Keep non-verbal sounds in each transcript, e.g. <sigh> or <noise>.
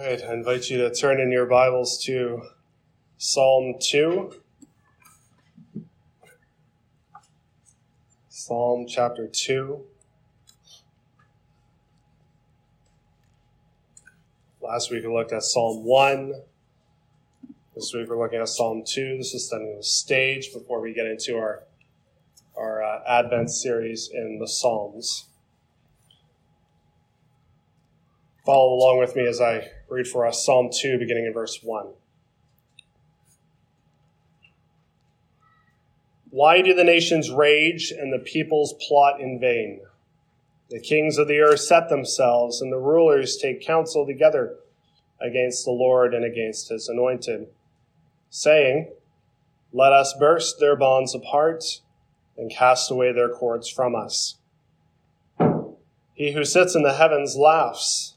All right, I invite you to turn in your Bibles to Psalm 2. Psalm chapter 2. Last week we looked at Psalm 1. This week we're looking at Psalm 2. This is setting the stage before we get into our, our uh, Advent series in the Psalms. Follow along with me as I read for us Psalm 2, beginning in verse 1. Why do the nations rage and the peoples plot in vain? The kings of the earth set themselves, and the rulers take counsel together against the Lord and against his anointed, saying, Let us burst their bonds apart and cast away their cords from us. He who sits in the heavens laughs.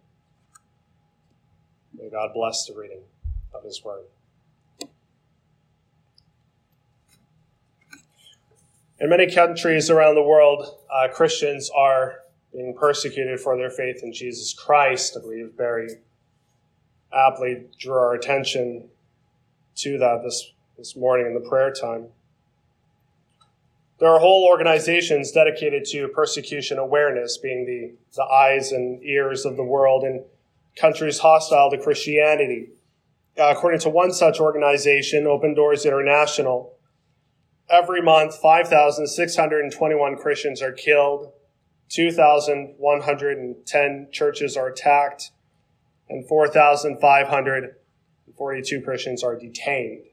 May God bless the reading of His Word. In many countries around the world, uh, Christians are being persecuted for their faith in Jesus Christ. I believe Barry aptly drew our attention to that this, this morning in the prayer time. There are whole organizations dedicated to persecution awareness, being the, the eyes and ears of the world, and countries hostile to Christianity. Uh, according to one such organization, Open Doors International, every month 5,621 Christians are killed, 2,110 churches are attacked, and 4,542 Christians are detained.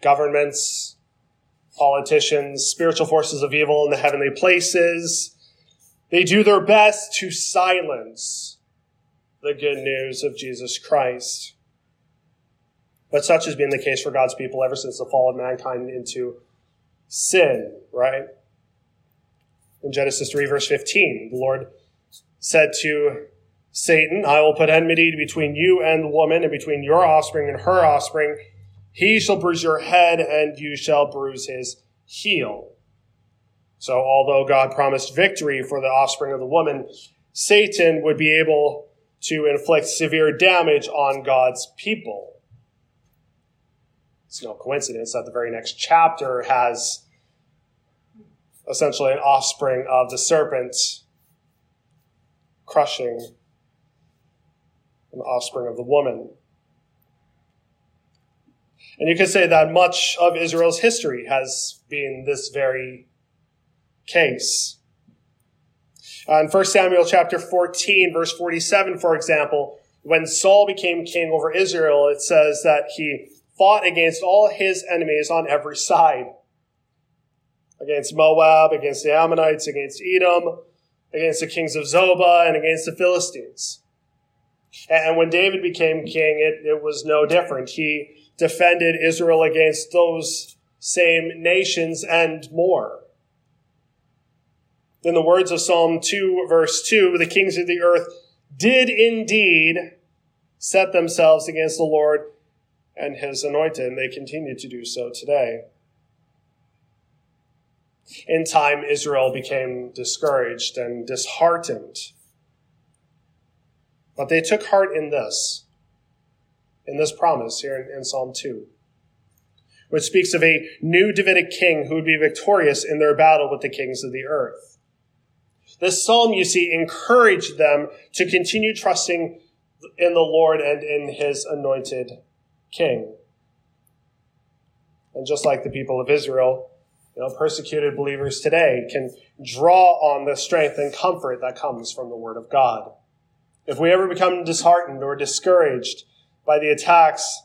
Governments, politicians, spiritual forces of evil in the heavenly places, they do their best to silence the good news of Jesus Christ. But such has been the case for God's people ever since the fall of mankind into sin, right? In Genesis 3, verse 15, the Lord said to Satan, I will put enmity between you and the woman, and between your offspring and her offspring. He shall bruise your head, and you shall bruise his heel. So, although God promised victory for the offspring of the woman, Satan would be able to inflict severe damage on God's people. It's no coincidence that the very next chapter has essentially an offspring of the serpent crushing an offspring of the woman. And you could say that much of Israel's history has been this very case. Uh, in 1 Samuel chapter 14, verse 47, for example, when Saul became king over Israel, it says that he fought against all his enemies on every side. Against Moab, against the Ammonites, against Edom, against the kings of Zobah, and against the Philistines. And when David became king, it, it was no different. He defended Israel against those same nations and more. In the words of Psalm 2, verse 2, the kings of the earth did indeed set themselves against the Lord and his anointed, and they continue to do so today. In time, Israel became discouraged and disheartened. But they took heart in this, in this promise here in, in Psalm 2, which speaks of a new Davidic king who would be victorious in their battle with the kings of the earth. This psalm, you see, encouraged them to continue trusting in the Lord and in his anointed king. And just like the people of Israel, you know, persecuted believers today can draw on the strength and comfort that comes from the Word of God. If we ever become disheartened or discouraged by the attacks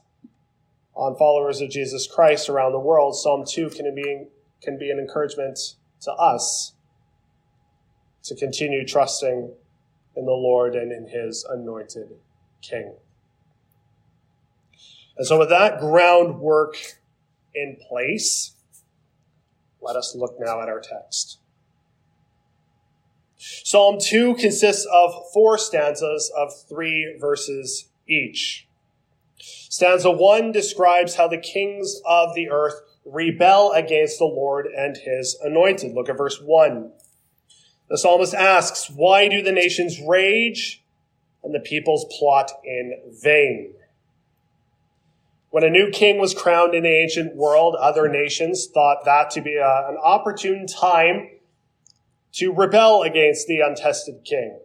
on followers of Jesus Christ around the world, Psalm 2 can be, can be an encouragement to us to continue trusting in the Lord and in his anointed king. And so, with that groundwork in place, let us look now at our text. Psalm 2 consists of four stanzas of three verses each. Stanza 1 describes how the kings of the earth rebel against the Lord and his anointed. Look at verse 1. The psalmist asks, Why do the nations rage and the peoples plot in vain? When a new king was crowned in the ancient world, other nations thought that to be a, an opportune time to rebel against the untested king.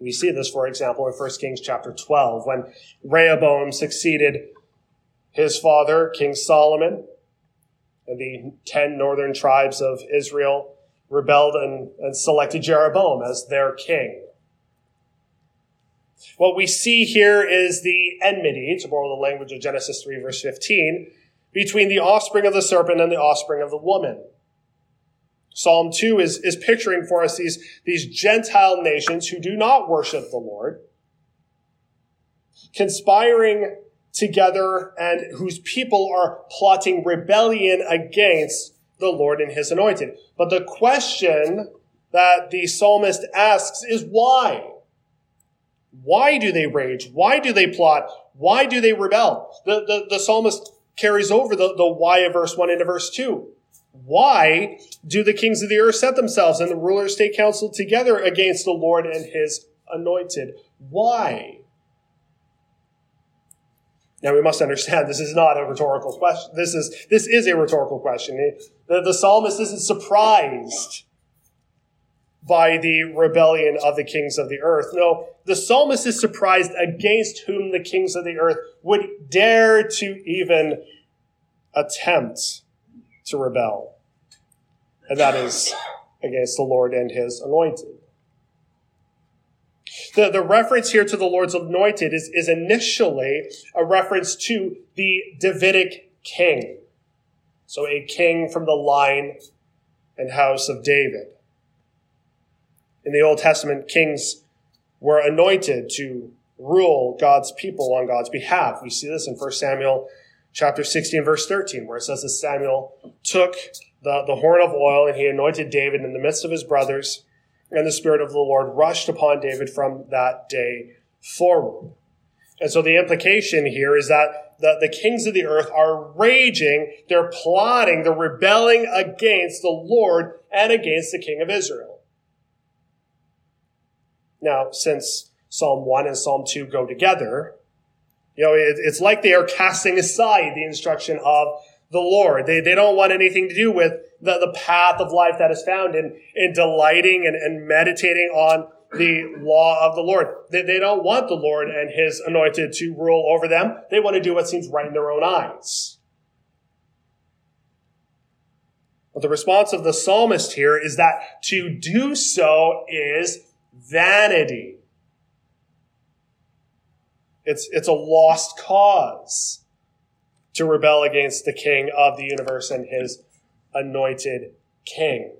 We see this, for example, in 1 Kings chapter 12, when Rehoboam succeeded his father, King Solomon, and the ten northern tribes of Israel rebelled and, and selected Jeroboam as their king. What we see here is the enmity, to borrow the language of Genesis 3, verse 15, between the offspring of the serpent and the offspring of the woman. Psalm 2 is, is picturing for us these, these Gentile nations who do not worship the Lord, conspiring together and whose people are plotting rebellion against the Lord and his anointed. But the question that the psalmist asks is why? Why do they rage? Why do they plot? Why do they rebel? The, the, the psalmist carries over the, the why of verse 1 into verse 2. Why do the kings of the earth set themselves and the rulers take counsel together against the Lord and his anointed? Why? Now we must understand this is not a rhetorical question. This is, this is a rhetorical question. The, the psalmist isn't surprised by the rebellion of the kings of the earth. No, the psalmist is surprised against whom the kings of the earth would dare to even attempt to rebel. And that is against the Lord and his anointed. The, the reference here to the Lord's anointed is, is initially a reference to the Davidic king. So a king from the line and house of David. In the Old Testament, kings were anointed to rule God's people on God's behalf. We see this in 1 Samuel chapter 16, verse 13, where it says that Samuel took the, the horn of oil and he anointed David in the midst of his brothers, and the Spirit of the Lord rushed upon David from that day forward. And so the implication here is that the, the kings of the earth are raging, they're plotting, they're rebelling against the Lord and against the king of Israel. Now, since Psalm 1 and Psalm 2 go together, you know, it, it's like they are casting aside the instruction of the Lord. They, they don't want anything to do with the, the path of life that is found in, in delighting and, and meditating on the law of the Lord. They, they don't want the Lord and his anointed to rule over them. They want to do what seems right in their own eyes. But the response of the psalmist here is that to do so is vanity. It's, it's a lost cause to rebel against the king of the universe and his anointed king.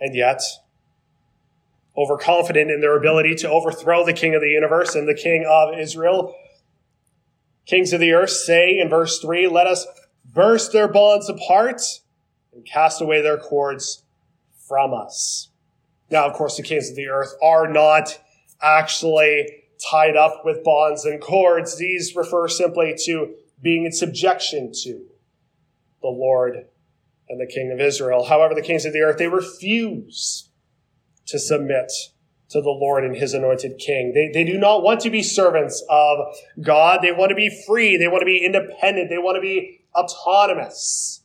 And yet, overconfident in their ability to overthrow the king of the universe and the king of Israel, kings of the earth say in verse 3 let us burst their bonds apart and cast away their cords from us. Now, of course, the kings of the earth are not actually tied up with bonds and cords. These refer simply to being in subjection to the Lord and the King of Israel. However, the kings of the earth, they refuse to submit to the Lord and his anointed king. They, they do not want to be servants of God. They want to be free. They want to be independent. They want to be autonomous.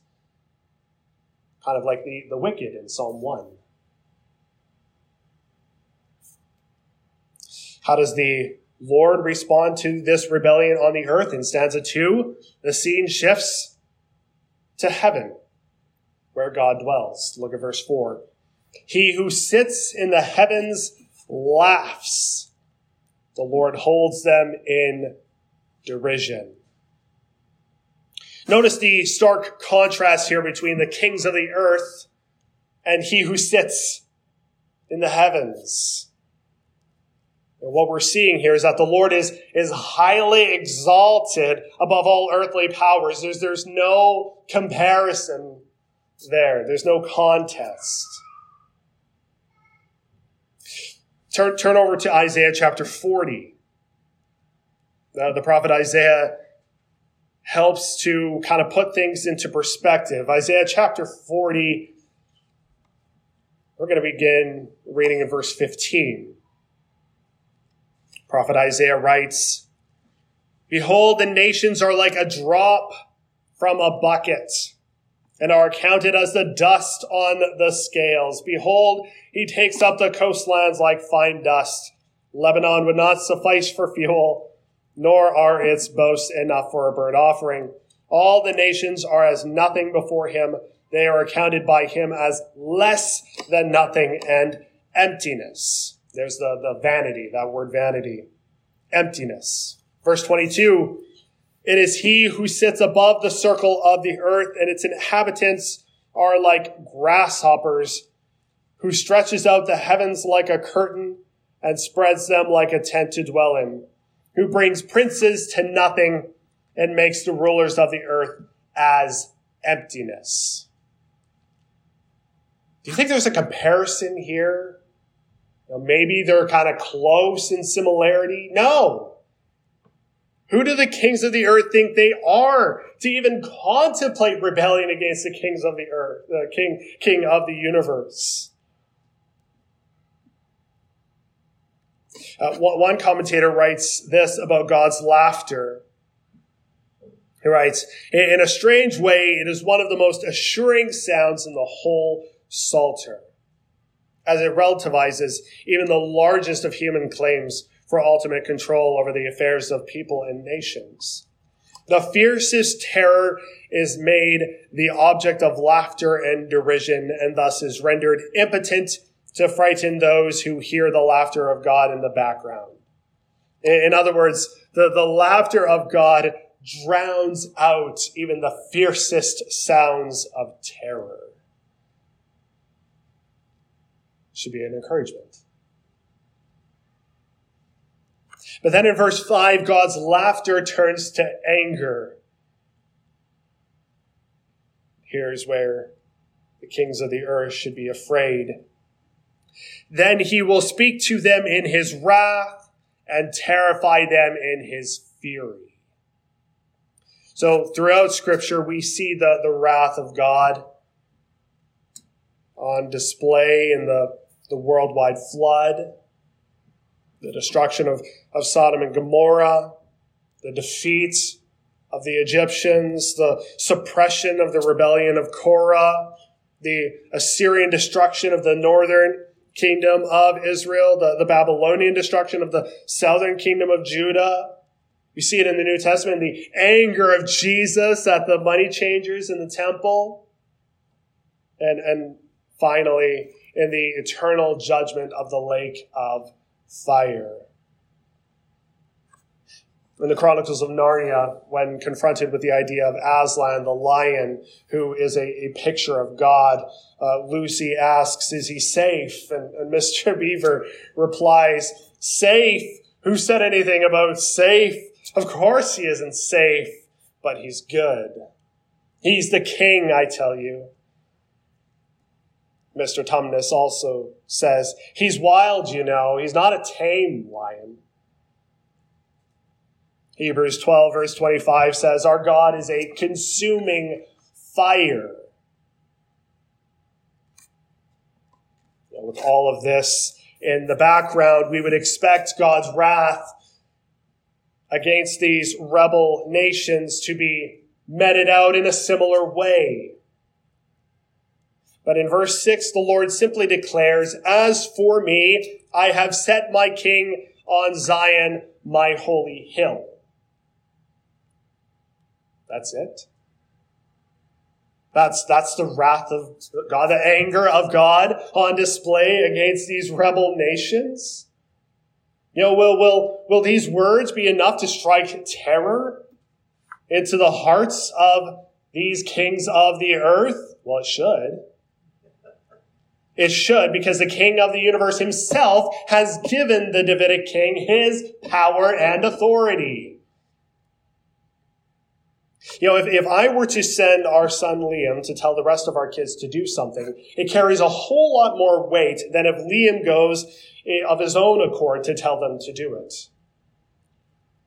Kind of like the, the wicked in Psalm 1. How does the Lord respond to this rebellion on the earth? In stanza two, the scene shifts to heaven, where God dwells. Look at verse four. He who sits in the heavens laughs. The Lord holds them in derision. Notice the stark contrast here between the kings of the earth and he who sits in the heavens. And what we're seeing here is that the Lord is, is highly exalted above all earthly powers. There's, there's no comparison there. There's no contest. Turn, turn over to Isaiah chapter 40. The, the prophet Isaiah helps to kind of put things into perspective. Isaiah chapter 40, we're going to begin reading in verse 15. Prophet Isaiah writes, Behold, the nations are like a drop from a bucket and are counted as the dust on the scales. Behold, he takes up the coastlands like fine dust. Lebanon would not suffice for fuel, nor are its boasts enough for a burnt offering. All the nations are as nothing before him. They are accounted by him as less than nothing and emptiness. There's the, the vanity, that word vanity. Emptiness. Verse 22 It is he who sits above the circle of the earth, and its inhabitants are like grasshoppers, who stretches out the heavens like a curtain and spreads them like a tent to dwell in, who brings princes to nothing and makes the rulers of the earth as emptiness. Do you think there's a comparison here maybe they're kind of close in similarity. No. Who do the kings of the earth think they are to even contemplate rebellion against the kings of the earth, the king, king of the universe? Uh, one commentator writes this about God's laughter. He writes, in a strange way, it is one of the most assuring sounds in the whole Psalter as it relativizes even the largest of human claims for ultimate control over the affairs of people and nations. The fiercest terror is made the object of laughter and derision and thus is rendered impotent to frighten those who hear the laughter of God in the background. In other words, the, the laughter of God drowns out even the fiercest sounds of terror should be an encouragement. But then in verse 5, God's laughter turns to anger. Here's where the kings of the earth should be afraid. Then he will speak to them in his wrath and terrify them in his fury. So throughout scripture, we see the, the wrath of God on display in the the worldwide flood, the destruction of, of Sodom and Gomorrah, the defeat of the Egyptians, the suppression of the rebellion of Korah, the Assyrian destruction of the northern kingdom of Israel, the, the Babylonian destruction of the southern kingdom of Judah. You see it in the New Testament, the anger of Jesus at the money changers in the temple. And, and finally, in the eternal judgment of the lake of fire. In the Chronicles of Narnia, when confronted with the idea of Aslan, the lion, who is a, a picture of God, uh, Lucy asks, Is he safe? And, and <laughs> Mr. Beaver replies, Safe? Who said anything about safe? Of course he isn't safe, but he's good. He's the king, I tell you. Mr. Tumnus also says, he's wild, you know. He's not a tame lion. Hebrews 12, verse 25 says, Our God is a consuming fire. with all of this in the background, we would expect God's wrath against these rebel nations to be meted out in a similar way. But in verse 6, the Lord simply declares, As for me, I have set my king on Zion, my holy hill. That's it. That's, that's the wrath of God, the anger of God on display against these rebel nations. You know, will, will, will these words be enough to strike terror into the hearts of these kings of the earth? Well, it should. It should, because the king of the universe himself has given the Davidic king his power and authority. You know, if, if I were to send our son Liam to tell the rest of our kids to do something, it carries a whole lot more weight than if Liam goes eh, of his own accord to tell them to do it.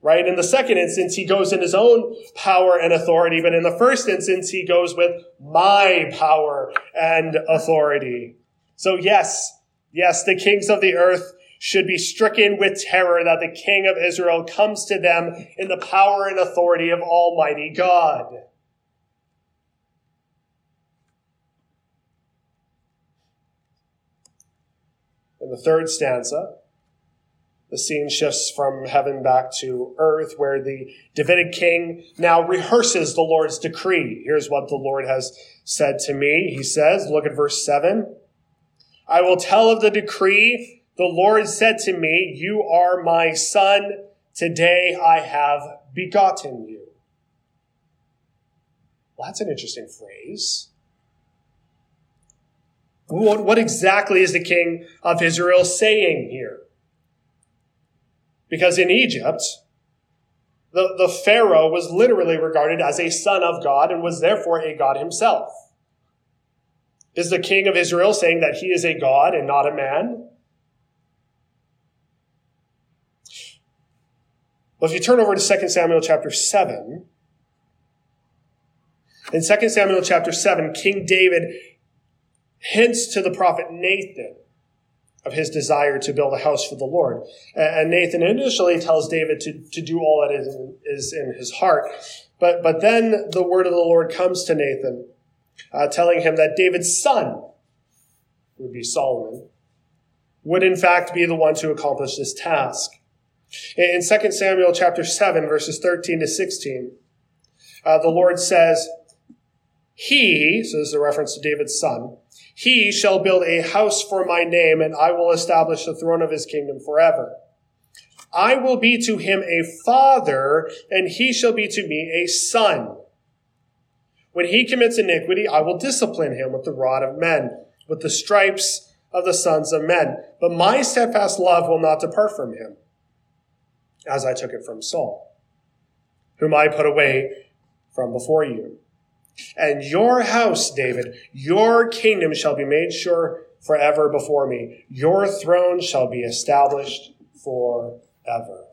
Right? In the second instance, he goes in his own power and authority, but in the first instance, he goes with my power and authority. So yes, yes, the kings of the earth should be stricken with terror that the King of Israel comes to them in the power and authority of Almighty God. In the third stanza, the scene shifts from heaven back to earth, where the Davidic king now rehearses the Lord's decree. Here's what the Lord has said to me. He says, look at verse 7. I will tell of the decree the Lord said to me, You are my son. Today I have begotten you. Well, that's an interesting phrase. What, what exactly is the king of Israel saying here? Because in Egypt, the, the Pharaoh was literally regarded as a son of God and was therefore a God himself. Is the king of Israel saying that he is a God and not a man? Well, if you turn over to 2 Samuel chapter 7, in 2 Samuel chapter 7, King David hints to the prophet Nathan of his desire to build a house for the Lord. And Nathan initially tells David to, to do all that is in, is in his heart. But, but then the word of the Lord comes to Nathan, uh, telling him that David's son, would be Solomon, would in fact be the one to accomplish this task. In 2 Samuel chapter 7, verses 13 to 16, uh, the Lord says, He, so this is a reference to David's son, he shall build a house for my name, and I will establish the throne of his kingdom forever. I will be to him a father, and he shall be to me a son. When he commits iniquity, I will discipline him with the rod of men, with the stripes of the sons of men. But my steadfast love will not depart from him as I took it from Saul, whom I put away from before you. And your house, David, your kingdom shall be made sure forever before me. Your throne shall be established forever.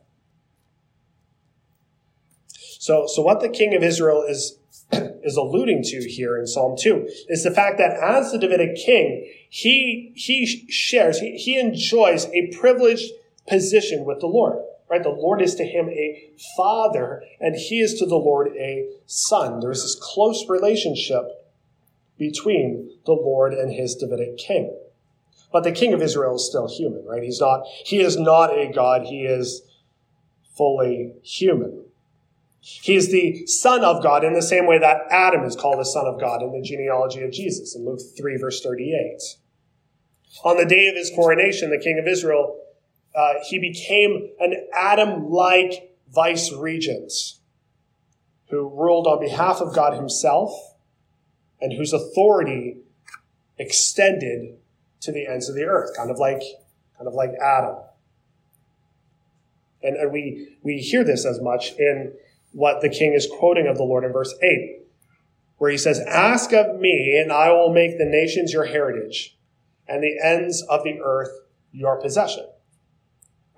So, so what the king of Israel is, is alluding to here in Psalm 2 is the fact that as the Davidic king, he, he shares, he, he enjoys a privileged position with the Lord right? The Lord is to him a father, and he is to the Lord a son. There's this close relationship between the Lord and his Davidic king. But the king of Israel is still human, right? He's not, he is not a God. He is fully human. He is the son of God in the same way that Adam is called the son of God in the genealogy of Jesus in Luke 3 verse 38. On the day of his coronation, the king of Israel uh, he became an Adam like vice regent who ruled on behalf of God himself and whose authority extended to the ends of the earth, kind of like, kind of like Adam. And, and we, we hear this as much in what the king is quoting of the Lord in verse 8, where he says, Ask of me, and I will make the nations your heritage, and the ends of the earth your possession.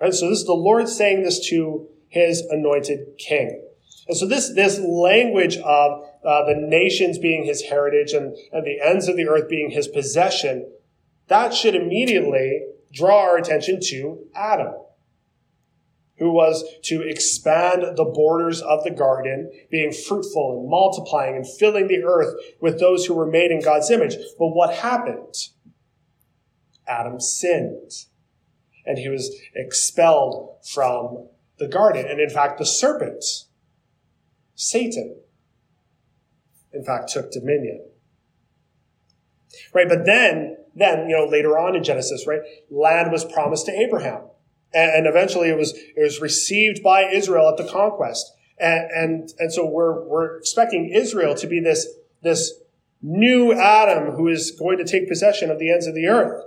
Right? So this is the Lord saying this to his anointed king. And so this, this language of uh, the nations being his heritage and, and the ends of the earth being his possession, that should immediately draw our attention to Adam, who was to expand the borders of the garden, being fruitful and multiplying and filling the earth with those who were made in God's image. But what happened? Adam sinned. and he was expelled from the garden. And in fact, the serpent, Satan, in fact, took dominion. Right, but then, then, you know, later on in Genesis, right, land was promised to Abraham. And, eventually it was, it was received by Israel at the conquest. And, and, and so we're, we're expecting Israel to be this, this new Adam who is going to take possession of the ends of the earth.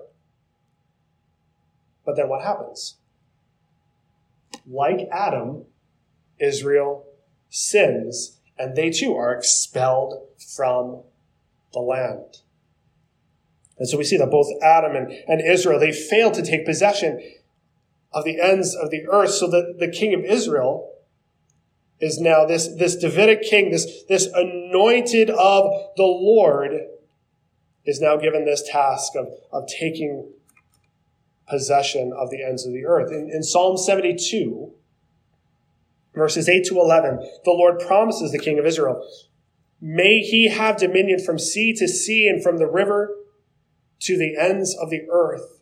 But then what happens? Like Adam, Israel sins, and they too are expelled from the land. And so we see that both Adam and, and Israel, they fail to take possession of the ends of the earth so that the king of Israel is now this, this Davidic king, this, this anointed of the Lord is now given this task of, of taking possession of the ends of the earth. In, in Psalm 72, verses 8 to 11, the Lord promises the king of Israel, May he have dominion from sea to sea and from the river to the ends of the earth.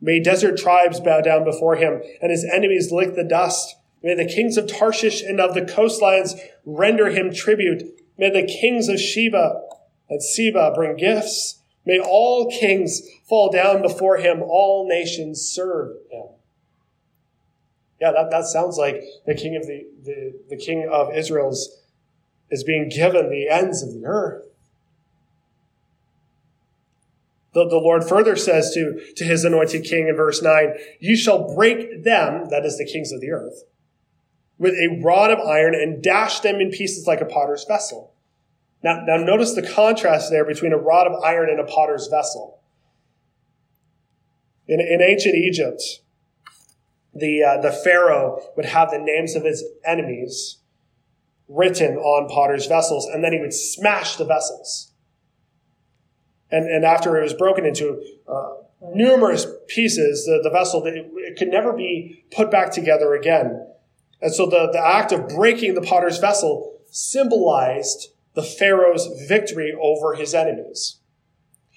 May desert tribes bow down before him and his enemies lick the dust. May the kings of Tarshish and of the coastlines render him tribute. May the kings of Sheba and Seba bring gifts. May all kings fall down before him. All nations serve him. Yeah, that, that sounds like the king of the, the, the king of Israel's is being given the ends of the earth. The, the Lord further says to, to his anointed king in verse 9, You shall break them, that is the kings of the earth, with a rod of iron and dash them in pieces like a potter's vessel. Now, now notice the contrast there between a rod of iron and a potter's vessel. In, in ancient Egypt, the, uh, the Pharaoh would have the names of his enemies written on potter's vessels, and then he would smash the vessels. And, and after it was broken into uh, numerous pieces, the, the vessel, it, it could never be put back together again. And so the, the act of breaking the potter's vessel symbolized the Pharaoh's victory over his enemies.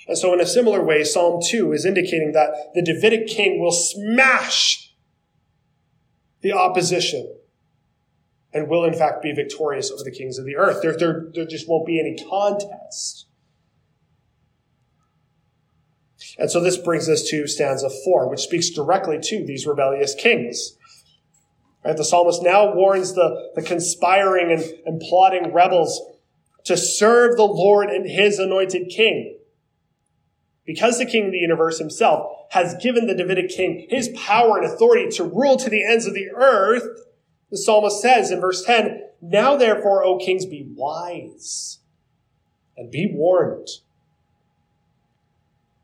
And so in a similar way, Psalm 2 is indicating that the Davidic king will smash the opposition and will in fact be victorious over the kings of the earth. There, there, there just won't be any contest. And so this brings us to stanza four, which speaks directly to these rebellious kings. Right, the psalmist now warns the, the conspiring and, and plotting rebels to serve the Lord and his anointed king. Because the king of the universe himself has given the Davidic king his power and authority to rule to the ends of the earth, the psalmist says in verse 10, Now therefore, O kings, be wise and be warned.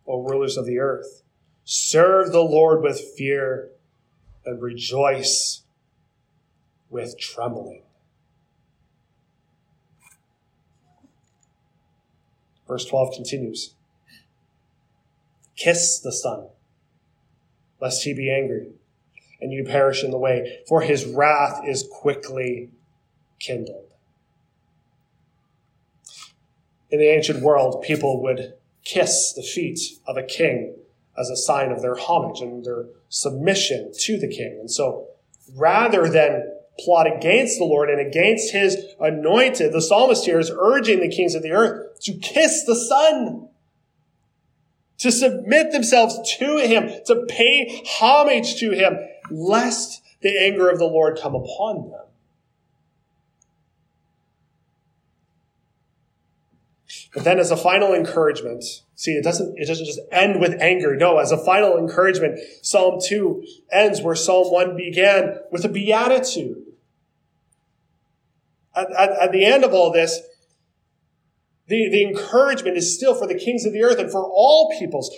O rulers of the earth. Serve the Lord with fear and rejoice with trembling. Verse 12 continues Kiss the Son, lest he be angry and you perish in the way, for his wrath is quickly kindled. In the ancient world, people would kiss the feet of a king as a sign of their homage and their submission to the king. And so rather than plot against the Lord and against his anointed, the psalmist here is urging the kings of the earth to kiss the Son, to submit themselves to him, to pay homage to him, lest the anger of the Lord come upon them. But then as a final encouragement, see, it doesn't, it doesn't just end with anger. No, as a final encouragement, Psalm 2 ends where Psalm 1 began with a beatitude. At, at, at the end of all this, the, the encouragement is still for the kings of the earth and for all peoples.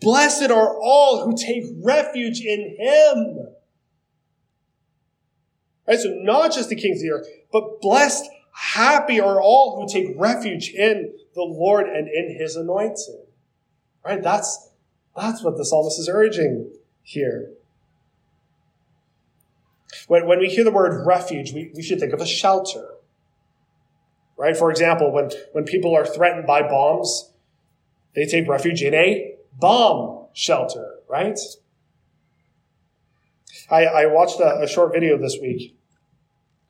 Blessed are all who take refuge in him. Right? So not just the kings of the earth, but blessed Happy are all who take refuge in the Lord and in his anointing. Right? That's, that's what the psalmist is urging here. When, when we hear the word refuge, we, we should think of a shelter. Right? For example, when, when people are threatened by bombs, they take refuge in a bomb shelter, right? I, I watched a, a, short video this week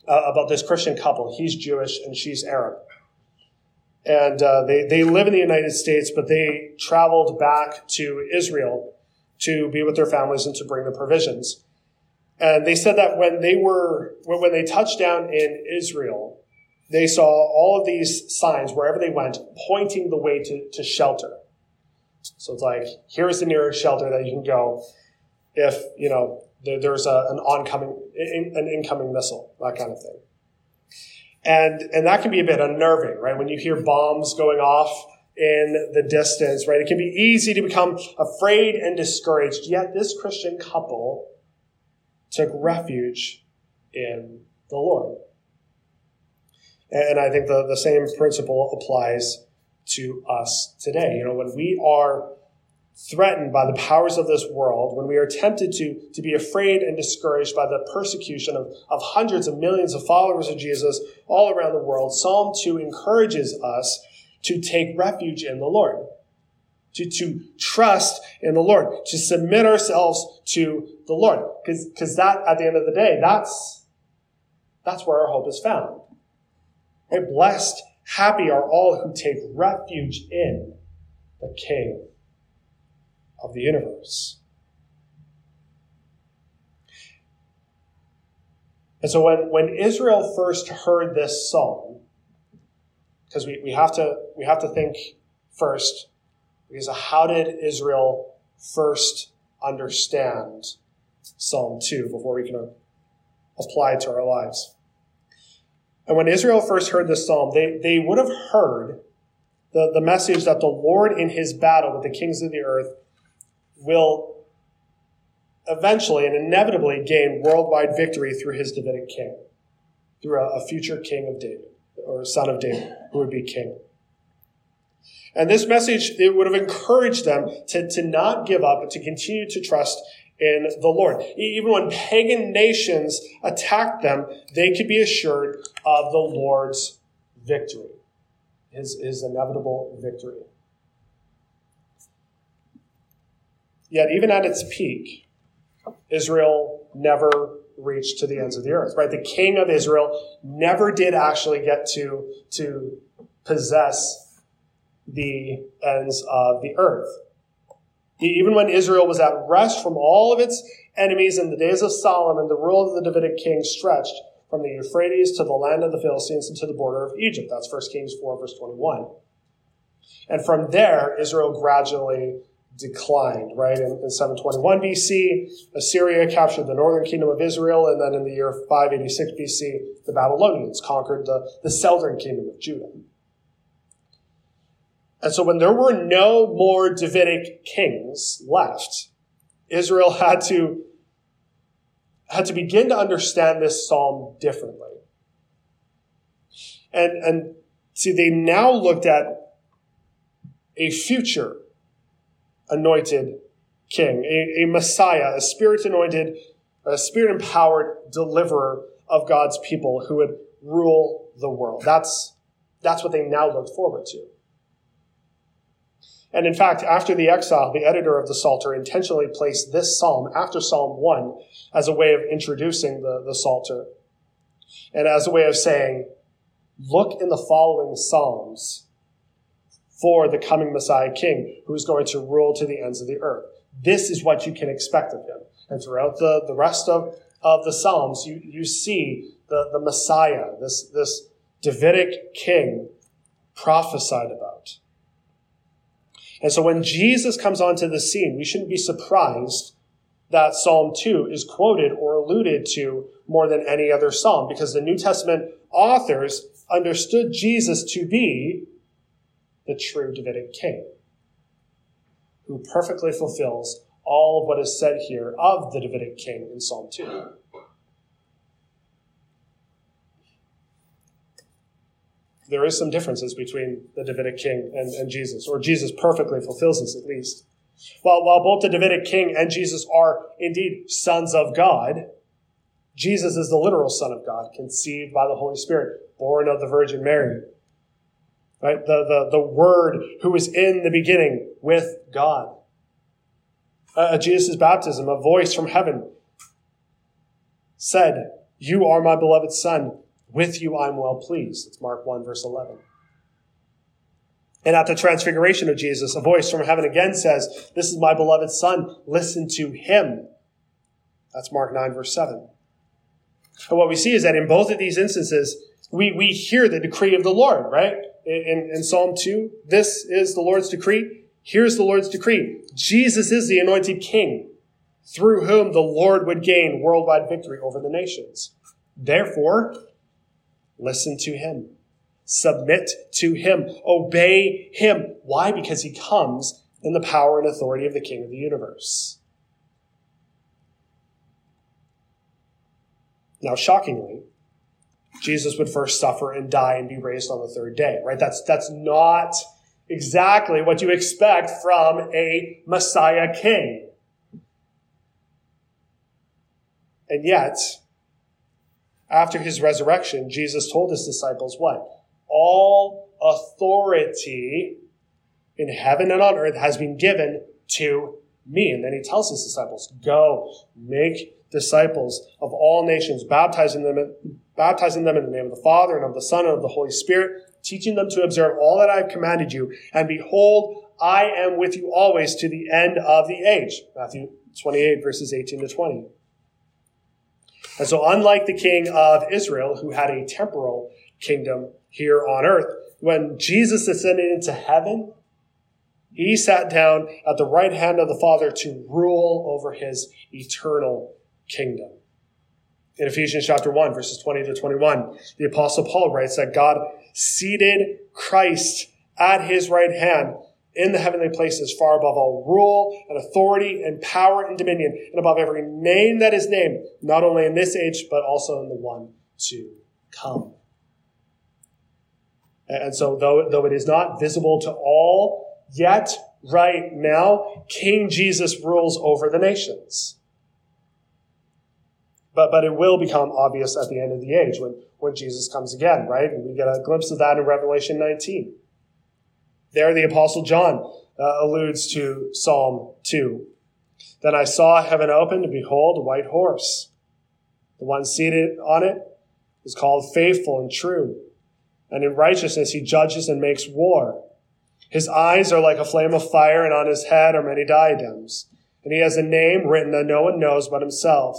uh, about this Christian couple. He's Jewish and she's Arab. And uh, they, they live in the United States, but they traveled back to Israel to be with their families and to bring the provisions. And they said that when they were, when they touched down in Israel, they saw all of these signs wherever they went pointing the way to, to shelter. So it's like, here's the nearest shelter that you can go if, you know, there, there's a, an oncoming, in, an incoming missile, that kind of thing. And, and that can be a bit unnerving, right? When you hear bombs going off in the distance, right? It can be easy to become afraid and discouraged. Yet this Christian couple took refuge in the Lord. And I think the, the same principle applies to us today. You know, when we are threatened by the powers of this world, when we are tempted to, to be afraid and discouraged by the persecution of, of hundreds of millions of followers of Jesus all around the world, Psalm 2 encourages us to take refuge in the Lord, to, to trust in the Lord, to submit ourselves to the Lord. Because that, at the end of the day, that's, that's where our hope is found. Right? Blessed, happy are all who take refuge in the King of the universe. And so when, when Israel first heard this psalm, because we, we have to we have to think first, because how did Israel first understand Psalm 2 before we can apply it to our lives? And when Israel first heard this psalm, they, they would have heard the, the message that the Lord in his battle with the kings of the earth will eventually and inevitably gain worldwide victory through his Davidic king, through a, a future king of David, or son of David, who would be king. And this message, it would have encouraged them to, to not give up, but to continue to trust in the Lord. Even when pagan nations attacked them, they could be assured of the Lord's victory, his, his inevitable victory. Yet, even at its peak, Israel never reached to the ends of the earth, right? The king of Israel never did actually get to, to possess the ends of the earth. Even when Israel was at rest from all of its enemies in the days of Solomon, the rule of the Davidic king stretched from the Euphrates to the land of the Philistines and to the border of Egypt. That's 1 Kings 4, verse 21. And from there, Israel gradually declined, right? In, in 721 BC, Assyria captured the northern kingdom of Israel, and then in the year 586 BC, the Babylonians conquered the, the southern kingdom of Judah. And so when there were no more Davidic kings left, Israel had to, had to begin to understand this psalm differently. And, and see, they now looked at a future anointed king, a, a Messiah, a spirit anointed, a spirit empowered deliverer of God's people who would rule the world. That's, that's what they now looked forward to. And in fact, after the exile, the editor of the Psalter intentionally placed this psalm after Psalm 1 as a way of introducing the, the Psalter and as a way of saying, look in the following Psalms for the coming Messiah King who's going to rule to the ends of the earth. This is what you can expect of him. And throughout the, the rest of, of the Psalms, you, you see the, the Messiah, this, this Davidic king prophesied about. And so when Jesus comes onto the scene, we shouldn't be surprised that Psalm 2 is quoted or alluded to more than any other psalm because the New Testament authors understood Jesus to be the true Davidic king who perfectly fulfills all of what is said here of the Davidic king in Psalm 2. there is some differences between the Davidic king and, and Jesus, or Jesus perfectly fulfills this at least. While, while both the Davidic king and Jesus are indeed sons of God, Jesus is the literal Son of God, conceived by the Holy Spirit, born of the Virgin Mary. Right? The, the, the Word who was in the beginning with God. Uh, Jesus' baptism, a voice from heaven said, You are my beloved Son. With you I'm well pleased. It's Mark 1, verse 11. And at the transfiguration of Jesus, a voice from heaven again says, This is my beloved Son. Listen to him. That's Mark 9, verse 7. And what we see is that in both of these instances, we, we hear the decree of the Lord, right? In, in Psalm 2, this is the Lord's decree. Here's the Lord's decree. Jesus is the anointed king through whom the Lord would gain worldwide victory over the nations. Therefore, listen to him. Submit to him. Obey him. Why? Because he comes in the power and authority of the King of the universe. Now, shockingly, Jesus would first suffer and die and be raised on the third day, right? That's, that's not exactly what you expect from a Messiah king. And yet, after his resurrection, Jesus told his disciples what? All authority in heaven and on earth has been given to me. And then he tells his disciples, go make disciples of all nations, baptizing them, baptizing them in the name of the Father and of the Son and of the Holy Spirit, teaching them to observe all that I have commanded you. And behold, I am with you always to the end of the age. Matthew 28 verses 18 to 20. And so unlike the king of Israel, who had a temporal kingdom here on earth, when Jesus ascended into heaven, he sat down at the right hand of the Father to rule over his eternal kingdom. In Ephesians chapter 1, verses 20 to 21, the apostle Paul writes that God seated Christ at his right hand in the heavenly places, far above all rule and authority and power and dominion, and above every name that is named, not only in this age, but also in the one to come. And so, though, though it is not visible to all yet, right now, King Jesus rules over the nations. But, but it will become obvious at the end of the age when, when Jesus comes again, right? And we get a glimpse of that in Revelation 19. There, the Apostle John uh, alludes to Psalm 2. Then I saw heaven open, and behold, a white horse. The one seated on it is called faithful and true. And in righteousness he judges and makes war. His eyes are like a flame of fire, and on his head are many diadems. And he has a name written that no one knows but himself.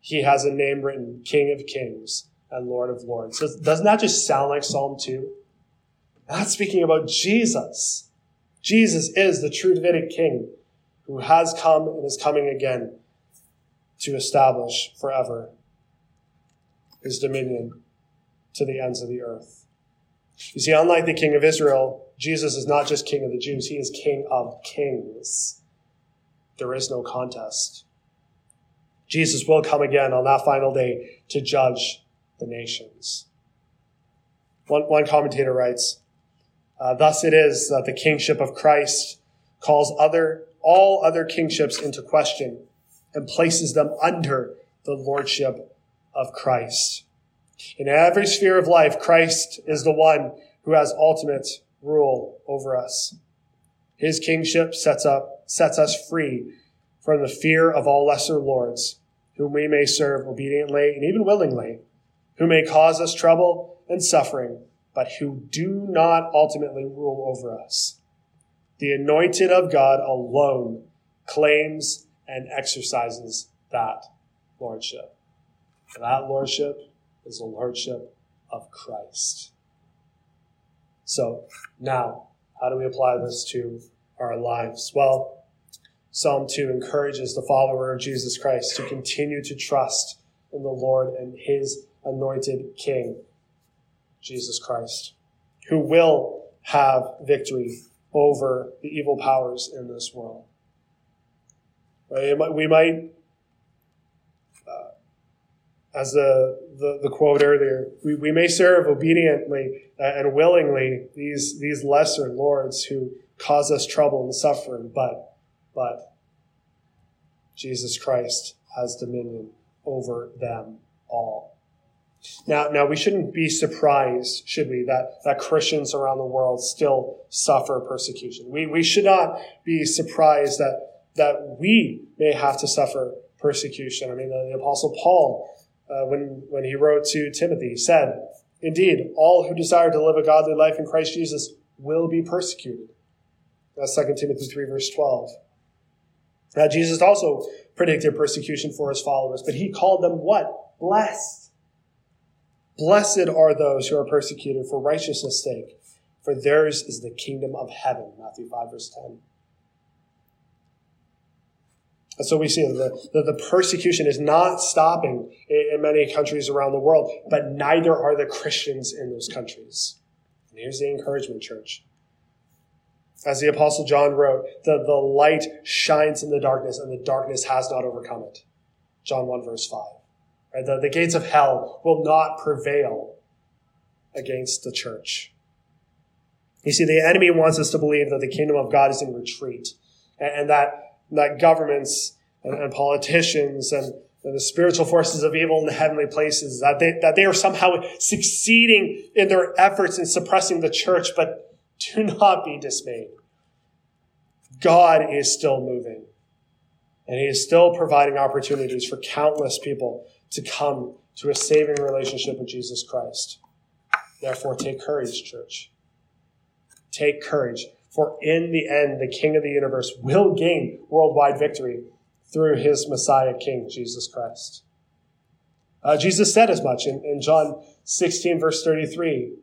he has a name written, King of Kings and Lord of Lords. So doesn't that just sound like Psalm 2? That's speaking about Jesus. Jesus is the true Davidic king who has come and is coming again to establish forever his dominion to the ends of the earth. You see, unlike the king of Israel, Jesus is not just king of the Jews, he is king of kings. There is no contest. Jesus will come again on that final day to judge the nations. One, one commentator writes, uh, thus it is that the kingship of Christ calls other, all other kingships into question and places them under the lordship of Christ. In every sphere of life, Christ is the one who has ultimate rule over us. His kingship sets up, sets us free from the fear of all lesser lords, whom we may serve obediently and even willingly, who may cause us trouble and suffering, but who do not ultimately rule over us. The anointed of God alone claims and exercises that lordship. And that lordship is the lordship of Christ. So now, how do we apply this to our lives? Well, Psalm 2 encourages the follower of Jesus Christ to continue to trust in the Lord and his anointed King Jesus Christ, who will have victory over the evil powers in this world. We might, uh, as the, the, the quote earlier, we, we may serve obediently and willingly these, these lesser lords who cause us trouble and suffering, but, but Jesus Christ has dominion over them all. Now, now we shouldn't be surprised, should we, that, that Christians around the world still suffer persecution. We, we should not be surprised that, that we may have to suffer persecution. I mean, the, the apostle Paul, uh, when, when he wrote to Timothy, said, indeed, all who desire to live a godly life in Christ Jesus will be persecuted. That's 2 Timothy 3 verse 12. Now, Jesus also predicted persecution for his followers, but he called them what? Blessed. Blessed are those who are persecuted for righteousness' sake, for theirs is the kingdom of heaven. Matthew 5, verse 10. And so we see that the, the persecution is not stopping in, in many countries around the world, but neither are the Christians in those countries. And here's the encouragement, church. As the Apostle John wrote, the, the light shines in the darkness, and the darkness has not overcome it. John 1, verse 5. Right? The, the gates of hell will not prevail against the church. You see, the enemy wants us to believe that the kingdom of God is in retreat, and, and that, that governments and, and politicians and, and the spiritual forces of evil in the heavenly places, that they, that they are somehow succeeding in their efforts in suppressing the church, but do not be dismayed. God is still moving. And he is still providing opportunities for countless people to come to a saving relationship with Jesus Christ. Therefore, take courage, church. Take courage, for in the end, the King of the universe will gain worldwide victory through his Messiah King, Jesus Christ. Uh, Jesus said as much in, in John 16, verse 33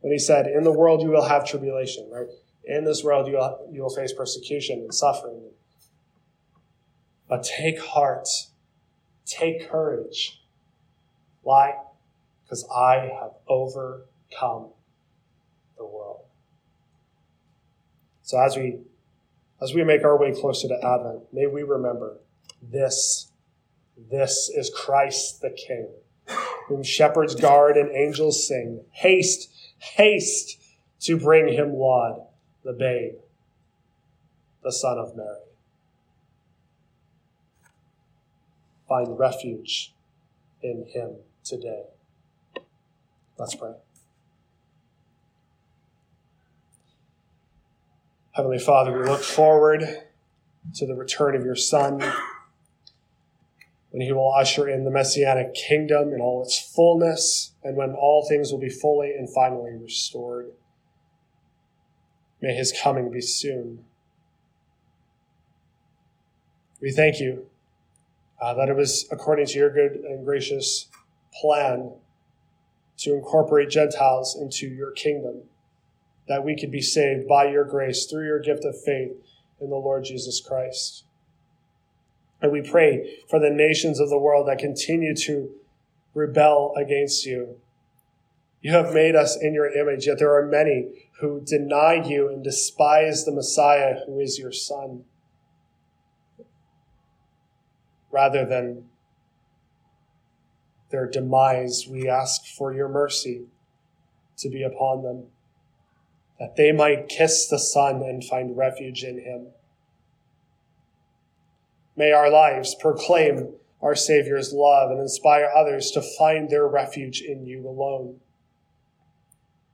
when he said, In the world you will have tribulation, right? In this world you will, you will face persecution and suffering. But take heart, take courage. Why? Because I have overcome the world. So as we as we make our way closer to Advent, may we remember this. This is Christ the King, whom shepherds guard and angels sing. Haste, Haste to bring him Laud, the babe, the son of Mary. Find refuge in him today. Let's pray. Heavenly Father, we look forward to the return of your Son when he will usher in the messianic kingdom in all its fullness, and when all things will be fully and finally restored. May his coming be soon. We thank you uh, that it was according to your good and gracious plan to incorporate Gentiles into your kingdom, that we could be saved by your grace through your gift of faith in the Lord Jesus Christ. And we pray for the nations of the world that continue to rebel against you. You have made us in your image, yet there are many who deny you and despise the Messiah who is your Son. Rather than their demise, we ask for your mercy to be upon them, that they might kiss the Son and find refuge in him. May our lives proclaim our Savior's love and inspire others to find their refuge in you alone.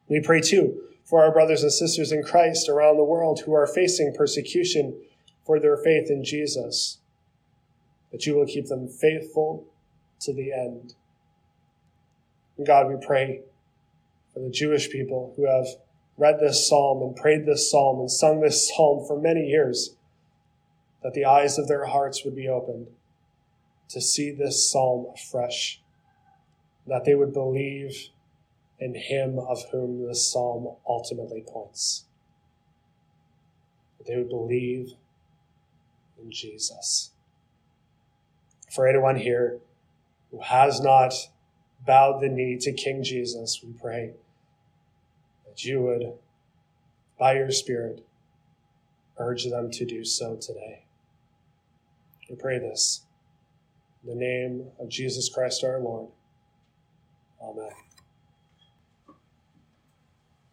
We pray too for our brothers and sisters in Christ around the world who are facing persecution for their faith in Jesus, that you will keep them faithful to the end. And God, we pray for the Jewish people who have read this psalm and prayed this psalm and sung this psalm for many years that the eyes of their hearts would be opened to see this psalm afresh, that they would believe in him of whom this psalm ultimately points. That they would believe in Jesus. For anyone here who has not bowed the knee to King Jesus, we pray that you would, by your Spirit, urge them to do so today. We pray this In the name of Jesus Christ our Lord. Amen.